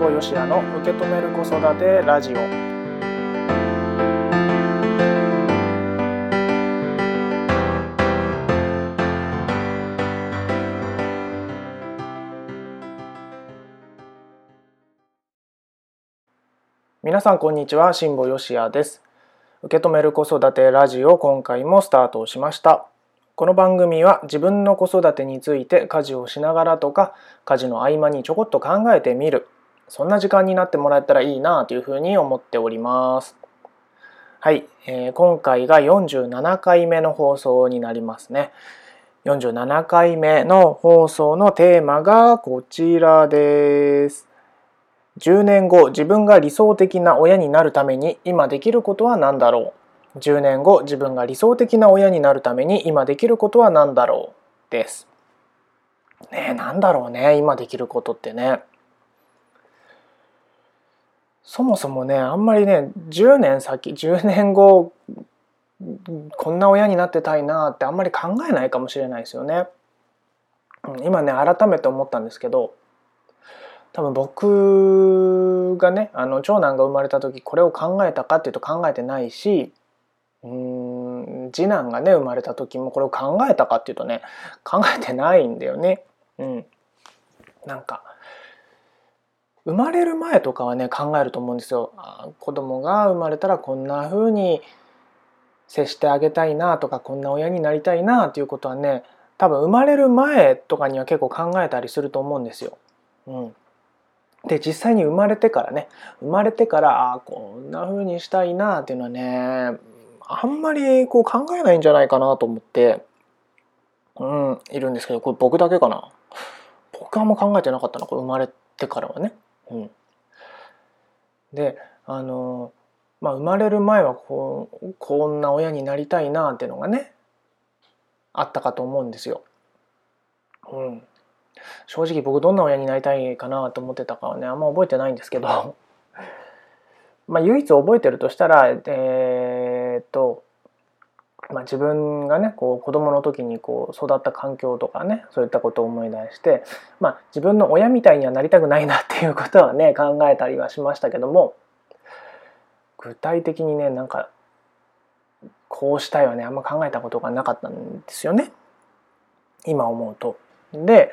保よしやの受け止める子育てラジオ。皆さんこんにちは辛坊よしやです。受け止める子育てラジオ今回もスタートしました。この番組は自分の子育てについて家事をしながらとか家事の合間にちょこっと考えてみる。そんな時間になってもらえたらいいなというふうに思っております。はい、えー、今回が47回目の放送になりますね。47回目の放送のテーマがこちらです。10年後自分が理想的な親になるために今できることは何だろう。10年後自分が理想的な親になるために今できることは何だろう。です。ねえ何だろうね今できることってね。そもそもねあんまりね10年先10年後こんな親になってたいなってあんまり考えないかもしれないですよね。今ね改めて思ったんですけど多分僕がねあの長男が生まれた時これを考えたかっていうと考えてないしうん次男がね生まれた時もこれを考えたかっていうとね考えてないんだよね。うん、なんか生まれる前とかはね考えると思うんですよ。子供が生まれたらこんな風に接してあげたいなとかこんな親になりたいなっていうことはね多分生まれる前とかには結構考えたりすると思うんですよ。うん、で実際に生まれてからね生まれてからあこんな風にしたいなっていうのはねあんまりこう考えないんじゃないかなと思ってうんいるんですけどこれ僕だけかな僕はあんま考えてなかったなこれ生まれてからはね。うん、であのまあ生まれる前はこうこんな親になりたいなっていうのがねあったかと思うんですよ。うん、正直僕どんな親になりたいかなと思ってたかはねあんま覚えてないんですけど。まあ唯一覚えてるとしたらえー、まあ、自分がねこう子供の時にこう育った環境とかねそういったことを思い出して、まあ、自分の親みたいにはなりたくないなっていうことはね 考えたりはしましたけども具体的にねなんかこうしたいはねあんま考えたことがなかったんですよね。今思うと。で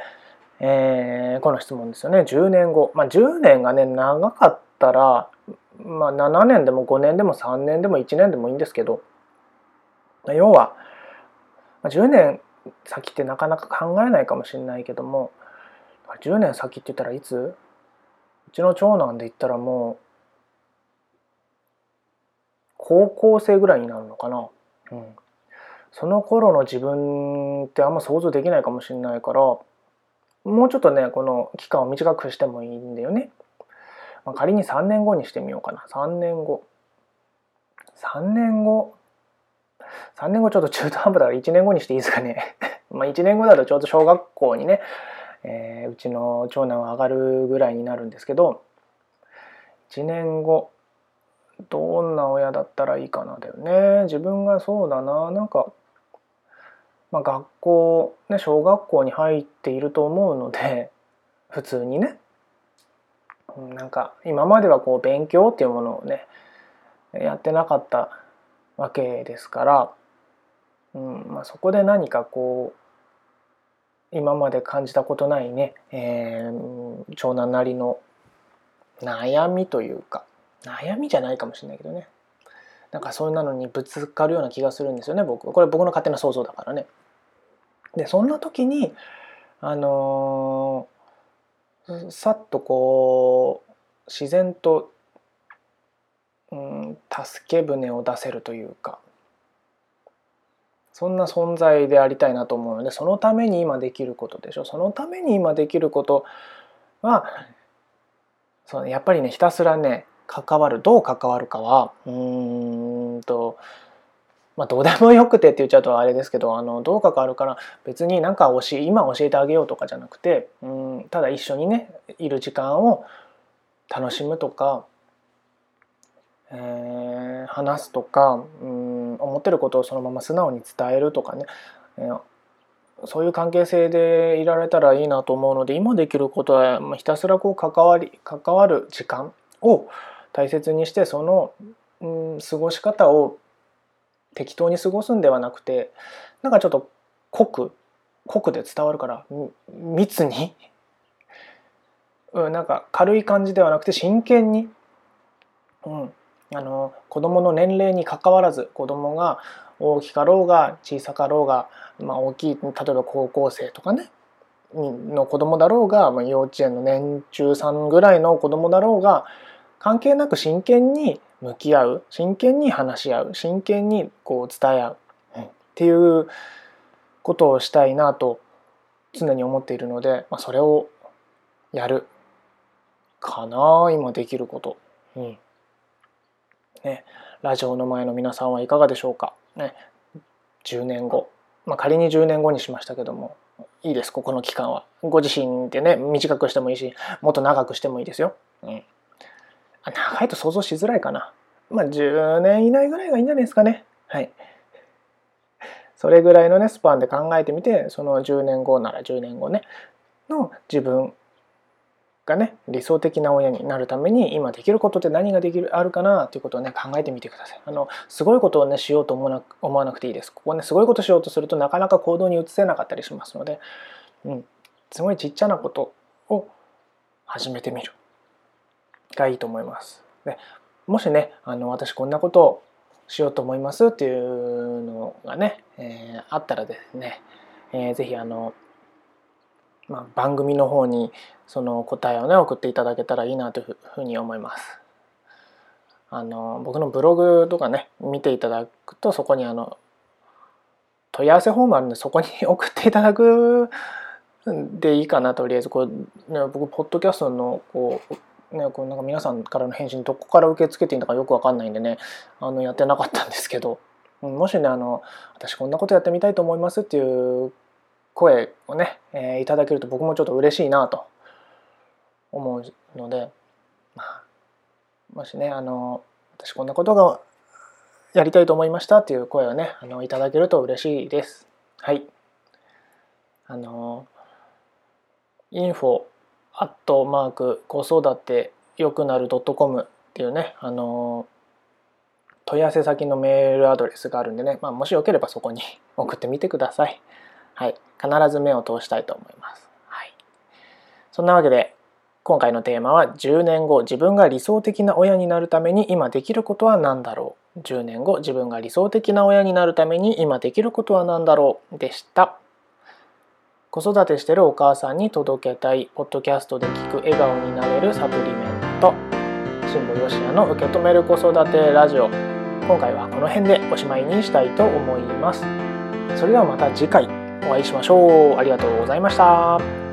えー、この質問ですよね。10年後。まあ10年がね長かったら、まあ、7年でも5年でも3年でも1年でもいいんですけど要は10年先ってなかなか考えないかもしれないけども10年先って言ったらいつ？うちの長男で言ったらもう高校生ぐらいになるのかな、うん、その頃の自分ってあんま想像できないかもしれないからもうちょっとねこの期間を短くしてもいいんだよね。まあ、仮に3年後にしてみようかな。3年後。3年後3年後ちょっと中途半端だから1年後にしていいですかね。まあ1年後だとちょうど小学校にね、えー、うちの長男は上がるぐらいになるんですけど1年後どんな親だったらいいかなだよね。自分がそうだな。なんかまあ、学校、ね、小学校に入っていると思うので普通にね。なんか今まではこう勉強っていうものをねやってなかったわけですから、うんまあ、そこで何かこう今まで感じたことないね、えー、長男なりの悩みというか悩みじゃないかもしれないけどねなんかそんなのにぶつかるような気がするんですよね僕これ僕の勝手な想像だからね。でそんな時にあのー、さっとこう自然と、うん、助け舟を出せるというかそんな存在でありたいなと思うのでそのために今できることでしょ。そのために今できることはそのやっぱりねひたすらね関わる。どう関わるかはうーんとまあ、どうでもよくてって言っちゃうとあれですけどあのどう関わるから別になんか教え今教えてあげようとかじゃなくてうんただ一緒にねいる時間を楽しむとか、えー、話すとかうん思ってることをそのまま素直に伝えるとかね、えー、そういう関係性でいられたらいいなと思うので今できることはひたすらこう関わり関わる時間を大切にしてその、うん、過ごし方を適当に過ごすんではなくてなんかちょっと濃く濃くで伝わるから密に、うん、なんか軽い感じではなくて真剣に、うん、あの子供の年齢にかかわらず子供が大きかろうが小さかろうが、まあ、大きい例えば高校生とかねの子供だろうが、まあ、幼稚園の年中さんぐらいの子供だろうが関係なく真剣に向き合う真剣に話し合う真剣にこう伝え合う、っていうことをしたいなと常に思っているので、まあ、それをやるかな今できること。うんね、ラジオの前の皆さんはいかがでしょうか、ね、10年後、まあ、仮に10年後にしましたけどもいいですここの期間は。ご自身でね短くしてもいいしもっと長くしてもいいですよ、うん、長いと想像しづらいかな。まあ10年以内ぐらいがいいんじゃないですかね。はい。それぐらいのねスパンで考えてみてその10年後なら10年後ねの自分がね理想的な親になるために今できることって何ができるあるかなということをね考えてみてください。あのすごいことをねしようと思わな思わなくていいです。ここねすごいことしようとするとなかなか行動に移せなかったりしますので、うん、すごいちっちゃなことを始めてみる。がいいと思います。でもしねあの私こんなことをしようと思いますっていうのがね、えー、あったらですね、えー、ぜひあのまあ、番組の方にその答えをね送っていただけたらいいなというふうに思います。あの僕のブログとかね見ていただくとそこにあの問い合わせフォームあるんでそこに 送っていただくでいいかなとりあえずこう、ね、僕ポッドキャストのこう、ね、こうなんか皆さんからの返信どこから受け付けていいのかよく分かんないんでねあのやってなかったんですけどもしねあの私こんなことやってみたいと思いますっていう声をね、えー、いただけると僕もちょっと嬉しいなと思うので、まあ、もしねあの私こんなことがやりたいと思いましたっていう声をねあのいただけると嬉しいです。はい。あの info アットマーク子育てよくなる .com っていうねあの問い合わせ先のメールアドレスがあるんでね、まあ、もしよければそこに 送ってみてください。はい。必ず目を通したいと思います。はい。そんなわけで、今回のテーマは10年後自分が理想的な親になるために今できることは何だろう。10年後自分が理想的な親になるために今できることは何だろう。でした。子育てしてるお母さんに届けたいポッドキャストで聞く笑顔になれるサプリメント。辛坊よしやの受け止める子育てラジオ。今回はこの辺でおしまいにしたいと思います。それではまた次回。お会いしましょう。ありがとうございました。